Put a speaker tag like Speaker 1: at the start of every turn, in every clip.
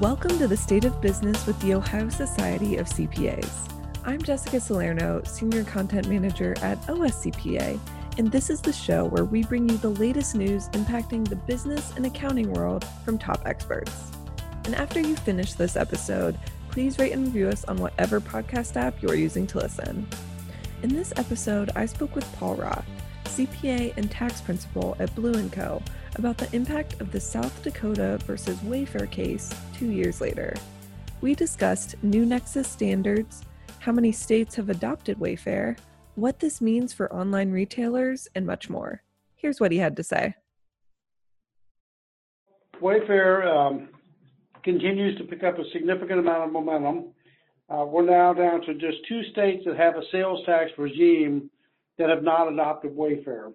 Speaker 1: Welcome to the State of Business with the Ohio Society of CPAs. I'm Jessica Salerno, Senior Content Manager at OSCPA, and this is the show where we bring you the latest news impacting the business and accounting world from top experts. And after you finish this episode, please rate and review us on whatever podcast app you're using to listen. In this episode, I spoke with Paul Roth, CPA and tax principal at Blue & Co., about the impact of the South Dakota versus Wayfair case two years later. We discussed new Nexus standards, how many states have adopted Wayfair, what this means for online retailers, and much more. Here's what he had to say.
Speaker 2: Wayfair um, continues to pick up a significant amount of momentum. Uh, we're now down to just two states that have a sales tax regime that have not adopted Wayfair,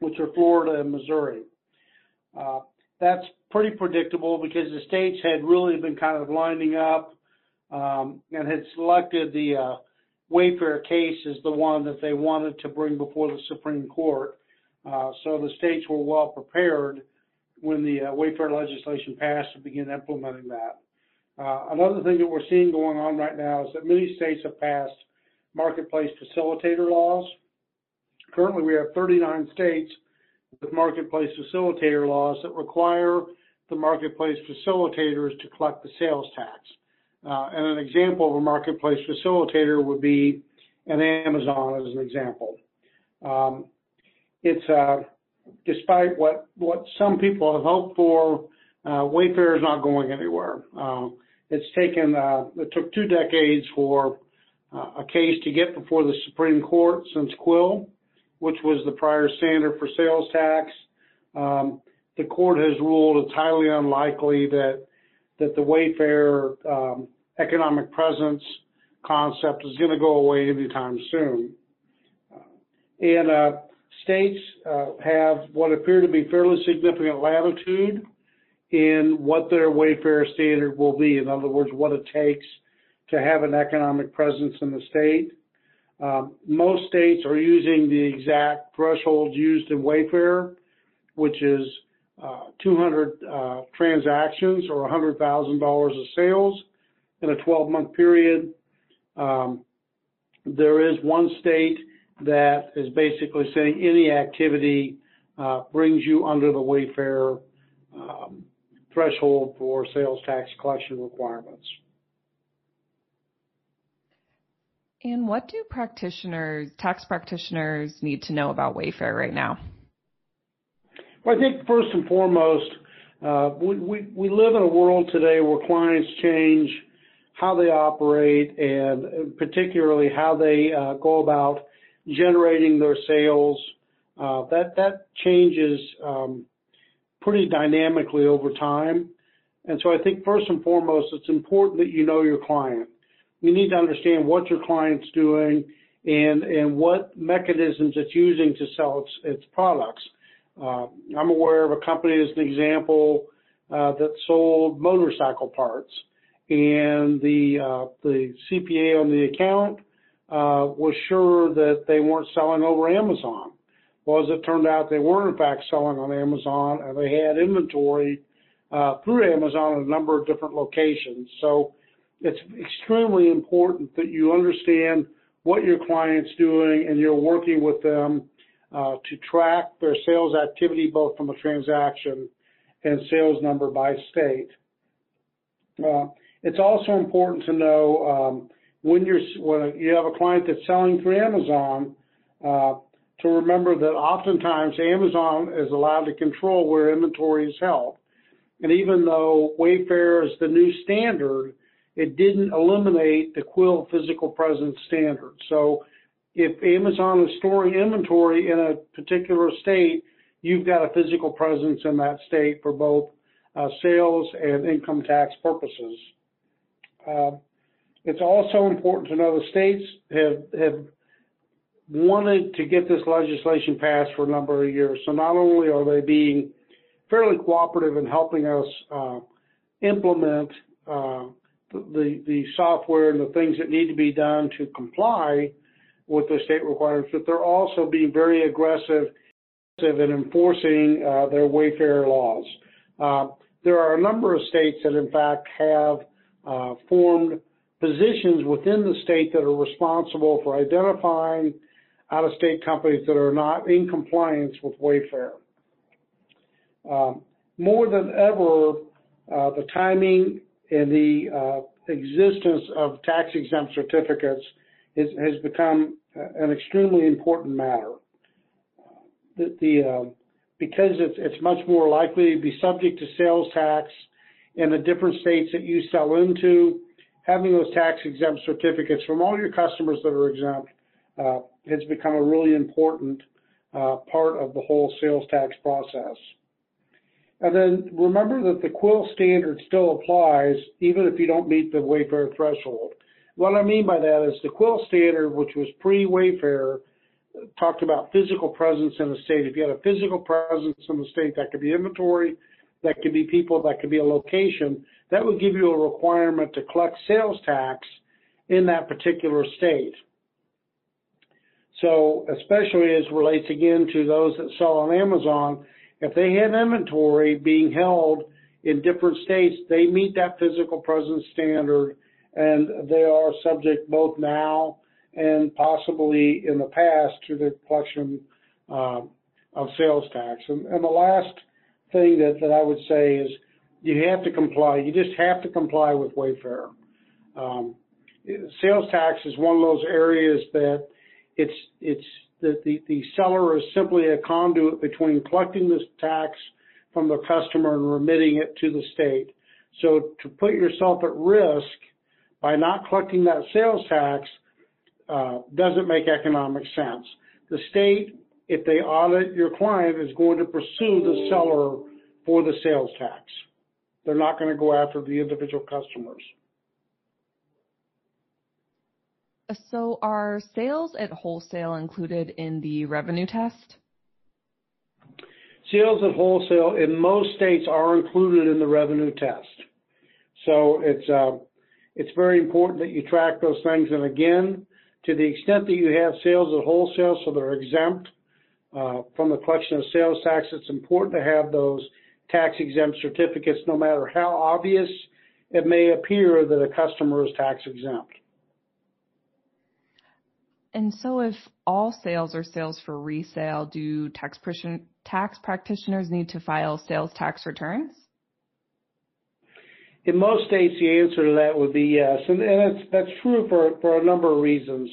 Speaker 2: which are Florida and Missouri. Uh, that's pretty predictable because the states had really been kind of lining up um, and had selected the uh, Wayfair case as the one that they wanted to bring before the Supreme Court. Uh, so the states were well prepared when the uh, Wayfair legislation passed to begin implementing that. Uh, another thing that we're seeing going on right now is that many states have passed marketplace facilitator laws. Currently, we have 39 states with marketplace facilitator laws that require the marketplace facilitators to collect the sales tax. Uh, and an example of a marketplace facilitator would be an Amazon as an example. Um, it's uh, despite what what some people have hoped for, uh, Wayfair is not going anywhere. Uh, it's taken uh, it took two decades for uh, a case to get before the Supreme Court since Quill which was the prior standard for sales tax. Um, the court has ruled it's highly unlikely that that the Wayfair um, economic presence concept is going to go away anytime soon. Uh, and uh, states uh, have what appear to be fairly significant latitude in what their Wayfair standard will be. In other words, what it takes to have an economic presence in the state. Um, most states are using the exact threshold used in Wayfair, which is uh, 200 uh, transactions or $100,000 of sales in a 12-month period. Um, there is one state that is basically saying any activity uh, brings you under the Wayfair um, threshold for sales tax collection requirements.
Speaker 1: And what do practitioners, tax practitioners, need to know about Wayfair right now?
Speaker 2: Well, I think first and foremost, uh, we, we, we live in a world today where clients change how they operate and particularly how they uh, go about generating their sales. Uh, that that changes um, pretty dynamically over time. And so I think first and foremost, it's important that you know your client you need to understand what your client's doing and and what mechanisms it's using to sell its its products. Uh, I'm aware of a company as an example uh, that sold motorcycle parts, and the uh, the CPA on the account uh, was sure that they weren't selling over Amazon. Well, as it turned out, they were in fact selling on Amazon, and they had inventory uh, through Amazon in a number of different locations. So it's extremely important that you understand what your client's doing and you're working with them uh, to track their sales activity both from a transaction and sales number by state. Uh, it's also important to know um, when you're when you have a client that's selling through Amazon uh, to remember that oftentimes Amazon is allowed to control where inventory is held. And even though Wayfair is the new standard, it didn't eliminate the Quill physical presence standard. So if Amazon is storing inventory in a particular state, you've got a physical presence in that state for both uh, sales and income tax purposes. Uh, it's also important to know the states have, have wanted to get this legislation passed for a number of years. So not only are they being fairly cooperative in helping us uh, implement uh, the, the software and the things that need to be done to comply with the state requirements, but they're also being very aggressive in enforcing uh, their Wayfair laws. Uh, there are a number of states that in fact have uh, formed positions within the state that are responsible for identifying out-of-state companies that are not in compliance with Wayfair. Um, more than ever, uh, the timing and the uh, existence of tax-exempt certificates is, has become an extremely important matter. The, the uh, because it's, it's much more likely to be subject to sales tax in the different states that you sell into, having those tax exempt certificates from all your customers that are exempt uh, has become a really important uh, part of the whole sales tax process. And then remember that the Quill standard still applies even if you don't meet the Wayfair threshold. What I mean by that is the Quill standard, which was pre-Wayfair, talked about physical presence in a state. If you had a physical presence in the state, that could be inventory, that could be people, that could be a location, that would give you a requirement to collect sales tax in that particular state. So especially as relates again to those that sell on Amazon, if they have inventory being held in different states, they meet that physical presence standard and they are subject both now and possibly in the past to the collection uh, of sales tax. And, and the last thing that, that I would say is you have to comply. You just have to comply with Wayfair. Um, sales tax is one of those areas that it's it's the, the, the seller is simply a conduit between collecting this tax from the customer and remitting it to the state. So to put yourself at risk by not collecting that sales tax uh, doesn't make economic sense. The state, if they audit your client, is going to pursue the seller for the sales tax. They're not going to go after the individual customers.
Speaker 1: So are sales at wholesale included in the revenue test?
Speaker 2: Sales at wholesale in most states are included in the revenue test. So it's uh, it's very important that you track those things. And again, to the extent that you have sales at wholesale, so they're exempt uh, from the collection of sales tax, it's important to have those tax exempt certificates, no matter how obvious it may appear that a customer is tax exempt.
Speaker 1: And so if all sales are sales for resale, do tax, tax practitioners need to file sales tax returns?
Speaker 2: In most states, the answer to that would be yes, and, and that's true for, for a number of reasons.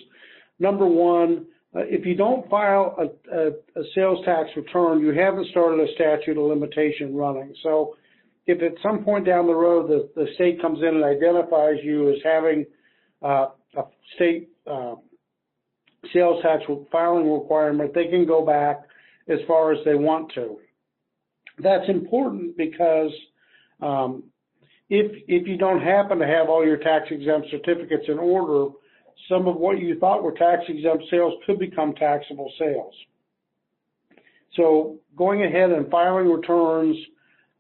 Speaker 2: Number one, uh, if you don't file a, a, a, sales tax return, you haven't started a statute of limitation running. So if at some point down the road the, the state comes in and identifies you as having uh, a state uh, sales tax filing requirement, they can go back as far as they want to. That's important because um, if if you don't happen to have all your tax exempt certificates in order, some of what you thought were tax exempt sales could become taxable sales. So going ahead and filing returns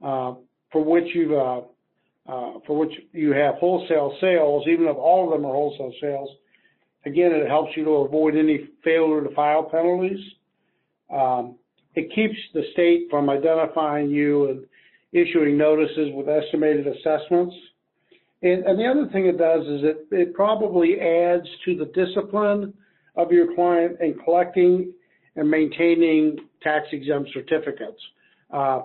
Speaker 2: uh, for which you uh, uh, for which you have wholesale sales, even if all of them are wholesale sales, again it helps you to avoid any failure to file penalties. Um, it keeps the state from identifying you and issuing notices with estimated assessments. And, and the other thing it does is it, it probably adds to the discipline of your client in collecting and maintaining tax exempt certificates. Uh,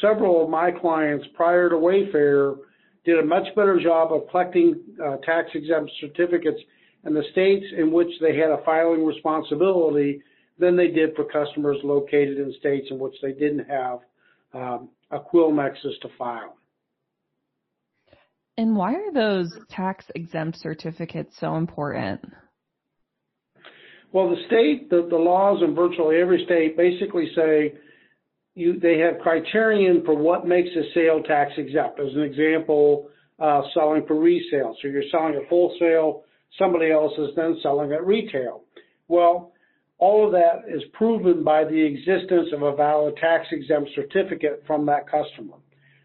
Speaker 2: several of my clients prior to Wayfair did a much better job of collecting uh, tax exempt certificates in the states in which they had a filing responsibility than they did for customers located in states in which they didn't have um, a quill nexus to file.
Speaker 1: And why are those tax exempt certificates so important?
Speaker 2: Well, the state, the, the laws in virtually every state basically say you, they have criterion for what makes a sale tax exempt. As an example, uh, selling for resale. So you're selling at wholesale, somebody else is then selling at retail. Well, all of that is proven by the existence of a valid tax exempt certificate from that customer.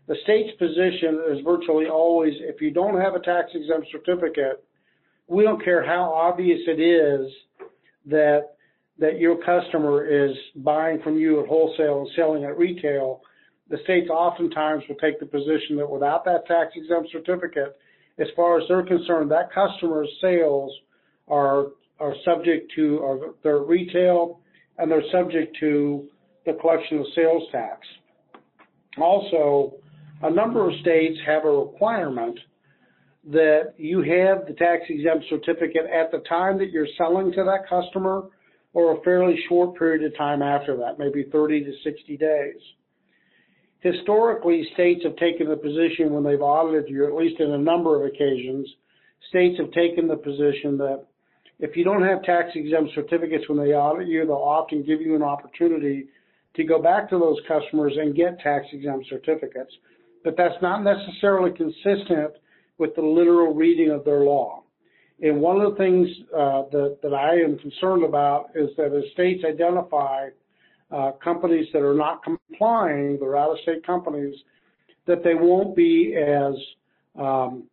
Speaker 2: The state's position is virtually always if you don't have a tax exempt certificate, we don't care how obvious it is that that your customer is buying from you at wholesale and selling at retail, the states oftentimes will take the position that without that tax exempt certificate, as far as they're concerned, that customer's sales are are subject to or they're retail and they're subject to the collection of sales tax. Also, a number of states have a requirement that you have the tax exempt certificate at the time that you're selling to that customer or a fairly short period of time after that, maybe 30 to 60 days. Historically, states have taken the position when they've audited you, at least in a number of occasions, states have taken the position that if you don't have tax exempt certificates when they audit you, they'll often give you an opportunity to go back to those customers and get tax exempt certificates. But that's not necessarily consistent with the literal reading of their law. And one of the things uh, that, that I am concerned about is that as states identify uh, companies that are not complying, they're out-of-state companies, that they won't be as um,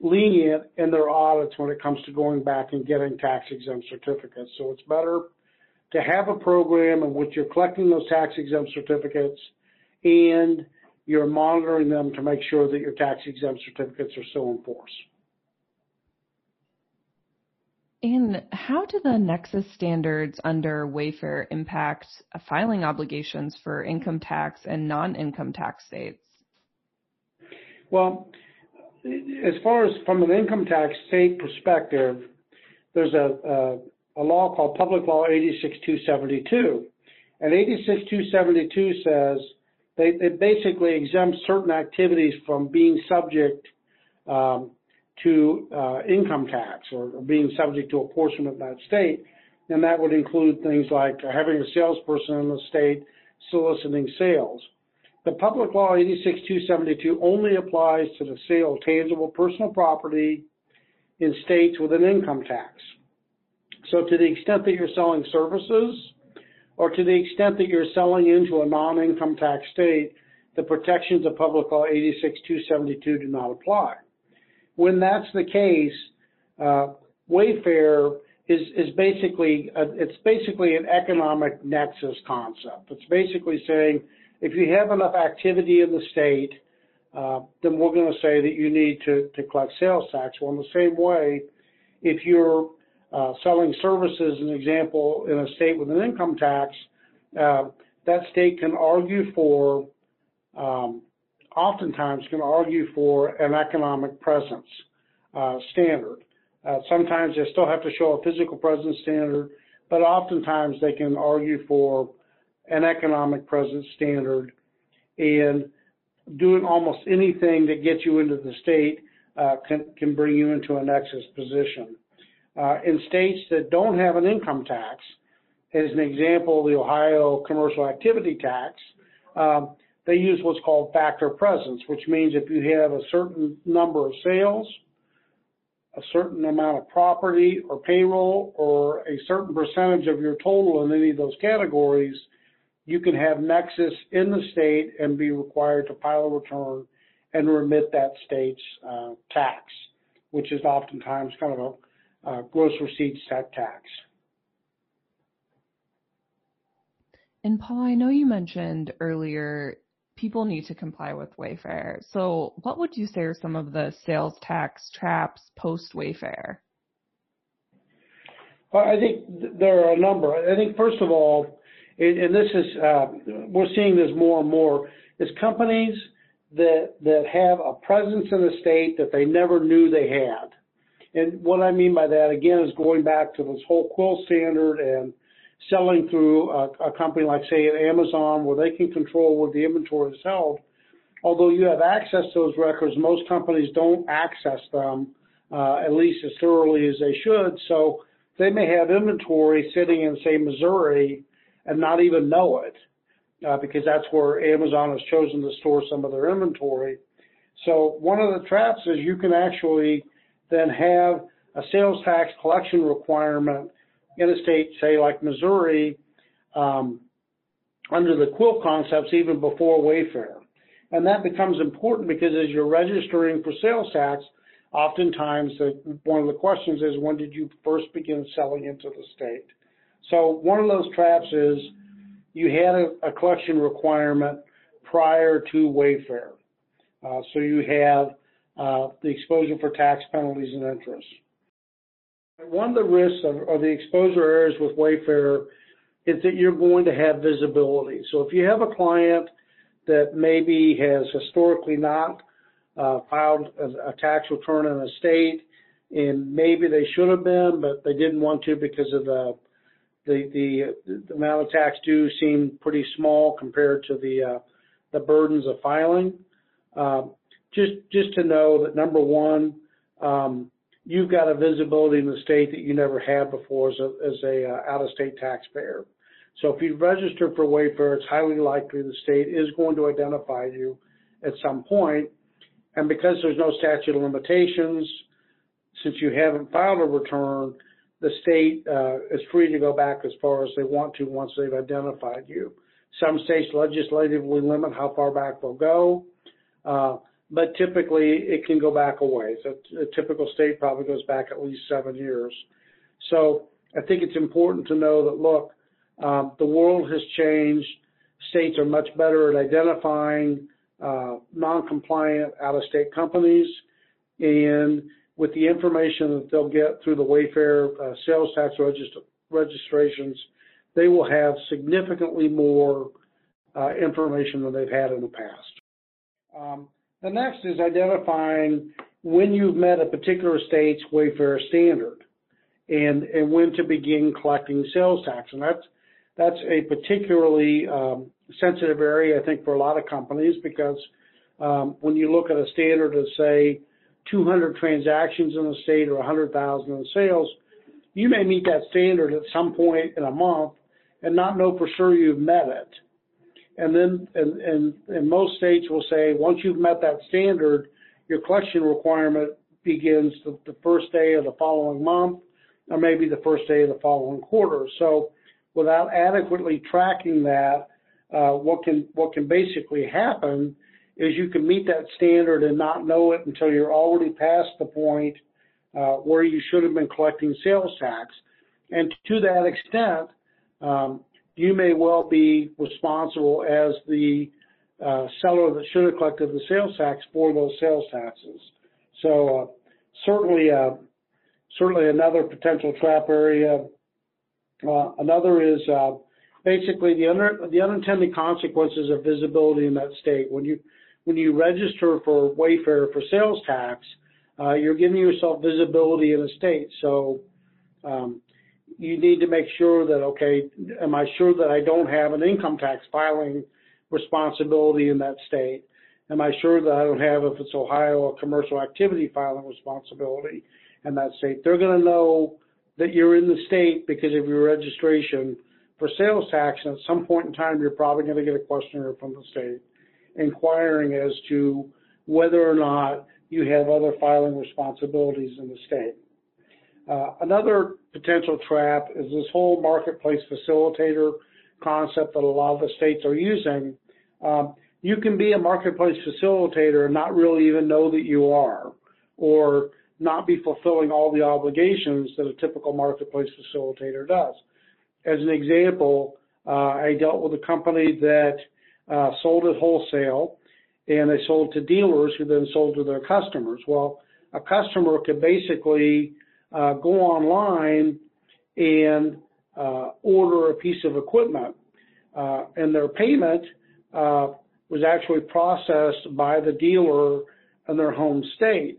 Speaker 2: lenient in their audits when it comes to going back and getting tax-exempt certificates. So it's better to have a program in which you're collecting those tax-exempt certificates and you're monitoring them to make sure that your tax-exempt certificates are still in force.
Speaker 1: And how do the Nexus standards under Wayfair impact filing obligations for income tax and non-income tax states?
Speaker 2: Well, as far as from an income tax state perspective, there's a, a, a law called Public Law 86272. And 86272 says they, it basically exempts certain activities from being subject um, to uh, income tax or, being subject to apportionment in that state. And that would include things like having a salesperson in the state soliciting sales. The Public Law 86272 only applies to the sale of tangible personal property in states with an income tax. So to the extent that you're selling services or to the extent that you're selling into a non-income tax state, the protections of Public Law 86272 do not apply when that's the case, uh, Wayfair is, is basically, a, it's basically an economic nexus concept. It's basically saying if you have enough activity in the state, uh, then we're going to say that you need to, to collect sales tax. Well, in the same way, if you're uh, selling services, an example, in a state with an income tax, uh, that state can argue for um, oftentimes can argue for an economic presence uh, standard. Uh, sometimes they still have to show a physical presence standard, but oftentimes they can argue for an economic presence standard and doing almost anything that gets you into the state uh, can, can bring you into a nexus position. Uh, in states that don't have an income tax, as an example, the Ohio commercial activity tax, um, they use what's called factor presence, which means if you have a certain number of sales, a certain amount of property or payroll, or a certain percentage of your total in any of those categories, you can have nexus in the state and be required to file a return and remit that state's uh, tax, which is oftentimes kind of a uh, gross receipts tax.
Speaker 1: And Paul, I know you mentioned earlier people need to comply with Wayfair. So what would you say are some of the sales tax traps post Wayfair?
Speaker 2: Well, I think there are a number. I think first of all, and this is, uh, we're seeing this more and more, is companies that, that have a presence in the state that they never knew they had. And what I mean by that, again, is going back to this whole quill standard and selling through a, a company like, say, Amazon, where they can control where the inventory is held. Although you have access to those records, most companies don't access them uh, at least as thoroughly as they should. So they may have inventory sitting in, say, Missouri and not even know it uh, because that's where Amazon has chosen to store some of their inventory. So one of the traps is you can actually then have a sales tax collection requirement in a state, say like Missouri, um, under the quill concepts even before Wayfair. And that becomes important because as you're registering for sales tax, oftentimes the, one of the questions is when did you first begin selling into the state? So one of those traps is you had a, a collection requirement prior to Wayfair. Uh, so you have uh, the exposure for tax penalties and interest. One of the risks of, the exposure areas with Wayfair is that you're going to have visibility. So if you have a client that maybe has historically not uh, filed a, a, tax return in a state, and maybe they should have been, but they didn't want to because of the the the, the amount of tax due seemed pretty small compared to the uh, the burdens of filing. Um, just just to know that number one, um, you've got a visibility in the state that you never had before as a, as a uh, out-of-state taxpayer. So if you register for Wayfair, it's highly likely the state is going to identify you at some point. And because there's no statute of limitations, since you haven't filed a return, the state uh, is free to go back as far as they want to once they've identified you. Some states legislatively limit how far back they'll go. Uh, but typically it can go back a ways. A, typical state probably goes back at least seven years. So I think it's important to know that, look, um, the world has changed. States are much better at identifying uh, non-compliant out-of-state companies, and with the information that they'll get through the Wayfair uh, sales tax registrations, they will have significantly more uh, information than they've had in the past. Um, the next is identifying when you've met a particular state's Wayfair standard and, and when to begin collecting sales tax. And that's, that's a particularly um, sensitive area, I think, for a lot of companies because um, when you look at a standard of, say, 200 transactions in the state or 100,000 in sales, you may meet that standard at some point in a month and not know for sure you've met it. And then, and, and, and most states will say, once you've met that standard, your collection requirement begins the, the first day of the following month, or maybe the first day of the following quarter. So without adequately tracking that, uh, what can, what can basically happen is you can meet that standard and not know it until you're already past the point uh, where you should have been collecting sales tax. And to that extent, um, you may well be responsible as the uh, seller that should have collected the sales tax for those sales taxes. So uh, certainly, uh, certainly another potential trap area. Uh, another is uh, basically the, under, the unintended consequences of visibility in that state. When you when you register for Wayfair for sales tax, uh, you're giving yourself visibility in a state. So um, you need to make sure that, okay, am I sure that I don't have an income tax filing responsibility in that state? Am I sure that I don't have, if it's Ohio, a commercial activity filing responsibility in that state? They're going to know that you're in the state because of your registration for sales tax, and at some point in time, you're probably going to get a questionnaire from the state inquiring as to whether or not you have other filing responsibilities in the state. Uh, another potential trap is this whole marketplace facilitator concept that a lot of the states are using. Um, you can be a marketplace facilitator and not really even know that you are, or not be fulfilling all the obligations that a typical marketplace facilitator does. As an example, uh, I dealt with a company that uh, sold at wholesale and they sold to dealers who then sold to their customers. Well, a customer could basically uh, go online and uh, order a piece of equipment, uh, and their payment uh, was actually processed by the dealer in their home state.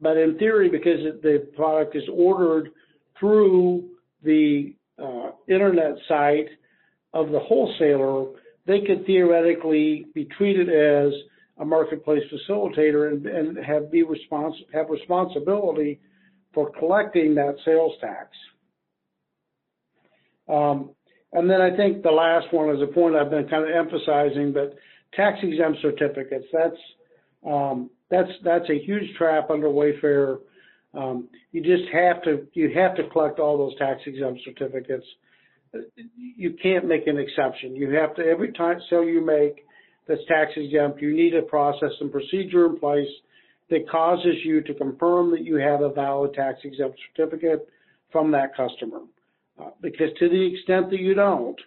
Speaker 2: But in theory, because the product is ordered through the uh, internet site of the wholesaler, they could theoretically be treated as a marketplace facilitator and, and have be respons- have responsibility for collecting that sales tax. Um, and then I think the last one is a point I've been kind of emphasizing, but tax exempt certificates. That's um, that's that's a huge trap under Wayfair. Um, you just have to you have to collect all those tax exempt certificates. You can't make an exception. You have to every time sale you make that's tax exempt, you need a process and procedure in place that causes you to confirm that you have a valid tax exempt certificate from that customer. Uh, because to the extent that you don't,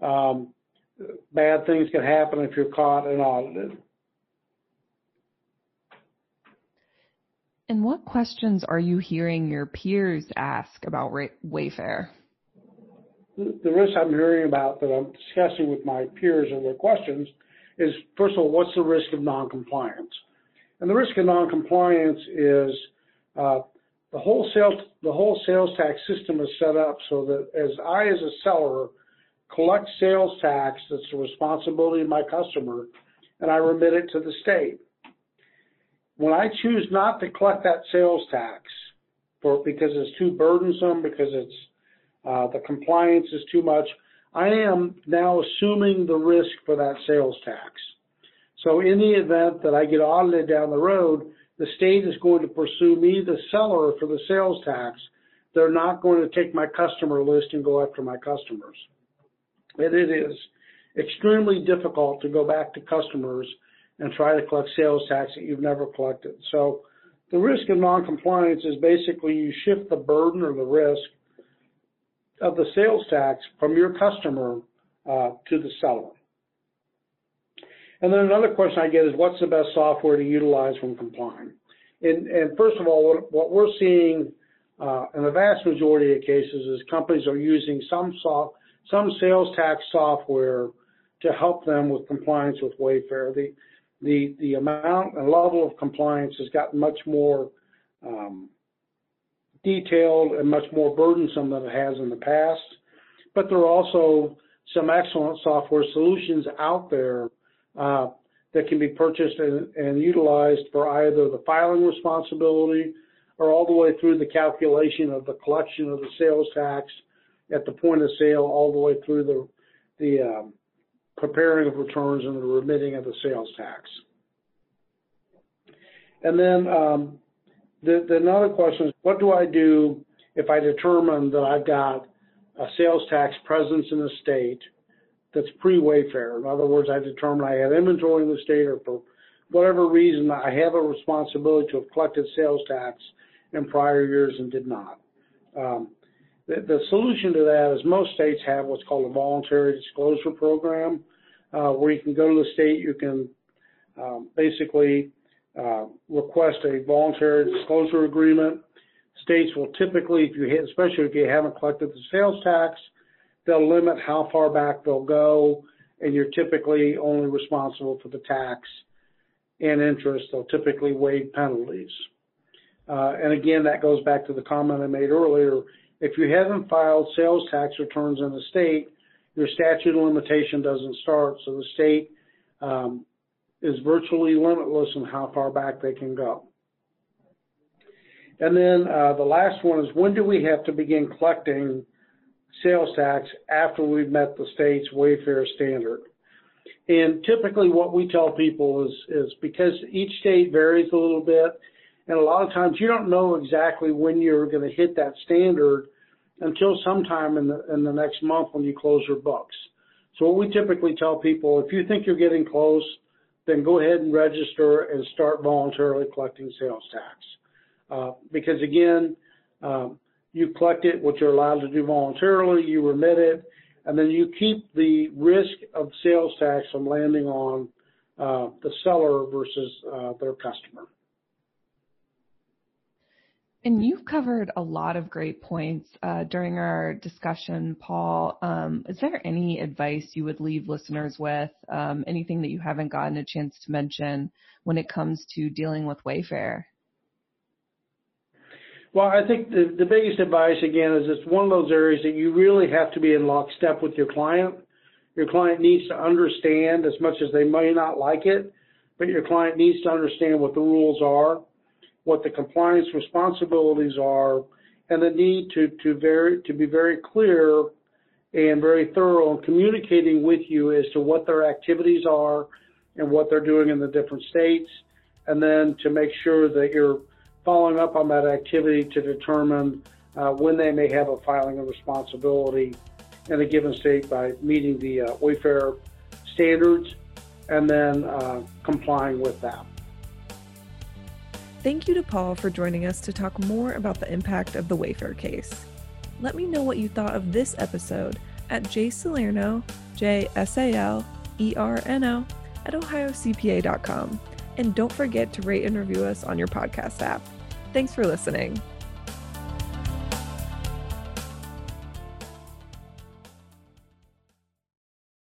Speaker 2: um, bad things can happen if you're caught and audited.
Speaker 1: And what questions are you hearing your peers ask about Wayfair?
Speaker 2: The risk I'm hearing about that I'm discussing with my peers and their questions is, first of all, what's the risk of noncompliance? And the risk of noncompliance is uh, the whole sales the whole sales tax system is set up so that as I as a seller collect sales tax that's the responsibility of my customer and I remit it to the state. When I choose not to collect that sales tax for because it's too burdensome, because it's uh, the compliance is too much, I am now assuming the risk for that sales tax. So in the event that I get audited down the road, the state is going to pursue me, the seller, for the sales tax. They're not going to take my customer list and go after my customers. And it is extremely difficult to go back to customers and try to collect sales tax that you've never collected. So the risk of noncompliance is basically you shift the burden or the risk of the sales tax from your customer uh, to the seller. And then another question I get is what's the best software to utilize when complying? And, and first of all, what, what we're seeing uh, in the vast majority of cases is companies are using some soft, some sales tax software to help them with compliance with Wayfair. The, the, the amount and level of compliance has gotten much more um, detailed and much more burdensome than it has in the past. But there are also some excellent software solutions out there uh, that can be purchased and, and utilized for either the filing responsibility or all the way through the calculation of the collection of the sales tax at the point of sale, all the way through the the um, preparing of returns and the remitting of the sales tax. And then um, the, the another question is, what do I do if I determine that I've got a sales tax presence in the state that's pre-Wayfair. In other words, I determine I have inventory in the state or for whatever reason I have a responsibility to have collected sales tax in prior years and did not. Um, the, the, solution to that is most states have what's called a voluntary disclosure program, uh, where you can go to the state, you can um, basically uh, request a voluntary disclosure agreement. States will typically, if you especially if you haven't collected the sales tax, they'll limit how far back they'll go, and you're typically only responsible for the tax and interest. They'll typically waive penalties. Uh, and again, that goes back to the comment I made earlier. If you haven't filed sales tax returns in the state, your statute of limitation doesn't start, so the state um, is virtually limitless in how far back they can go. And then uh, the last one is when do we have to begin collecting sales tax after we've met the state's Wayfair standard. And typically what we tell people is, is because each state varies a little bit, and a lot of times you don't know exactly when you're going to hit that standard until sometime in the, in the next month when you close your books. So what we typically tell people, if you think you're getting close, then go ahead and register and start voluntarily collecting sales tax. Uh, because again, um, you collect it, which you're allowed to do voluntarily, you remit it, and then you keep the risk of sales tax from landing on uh, the seller versus uh, their customer.
Speaker 1: And you've covered a lot of great points uh, during our discussion, Paul. Um, is there any advice you would leave listeners with? Um, anything that you haven't gotten a chance to mention when it comes to dealing with Wayfair?
Speaker 2: Well, I think the, the biggest advice again is it's one of those areas that you really have to be in lockstep with your client. Your client needs to understand as much as they may not like it, but your client needs to understand what the rules are, what the compliance responsibilities are, and the need to, to very to be very clear and very thorough in communicating with you as to what their activities are and what they're doing in the different states, and then to make sure that you're following up on that activity to determine uh, when they may have a filing of responsibility in a given state by meeting the uh, Wayfair standards and then uh, complying with that.
Speaker 1: Thank you to Paul for joining us to talk more about the impact of the Wayfair case. Let me know what you thought of this episode
Speaker 3: at jsalerno, J S A L E R N O, at ohiocpa.com. And don't forget to rate and review us on your podcast app. Thanks for listening.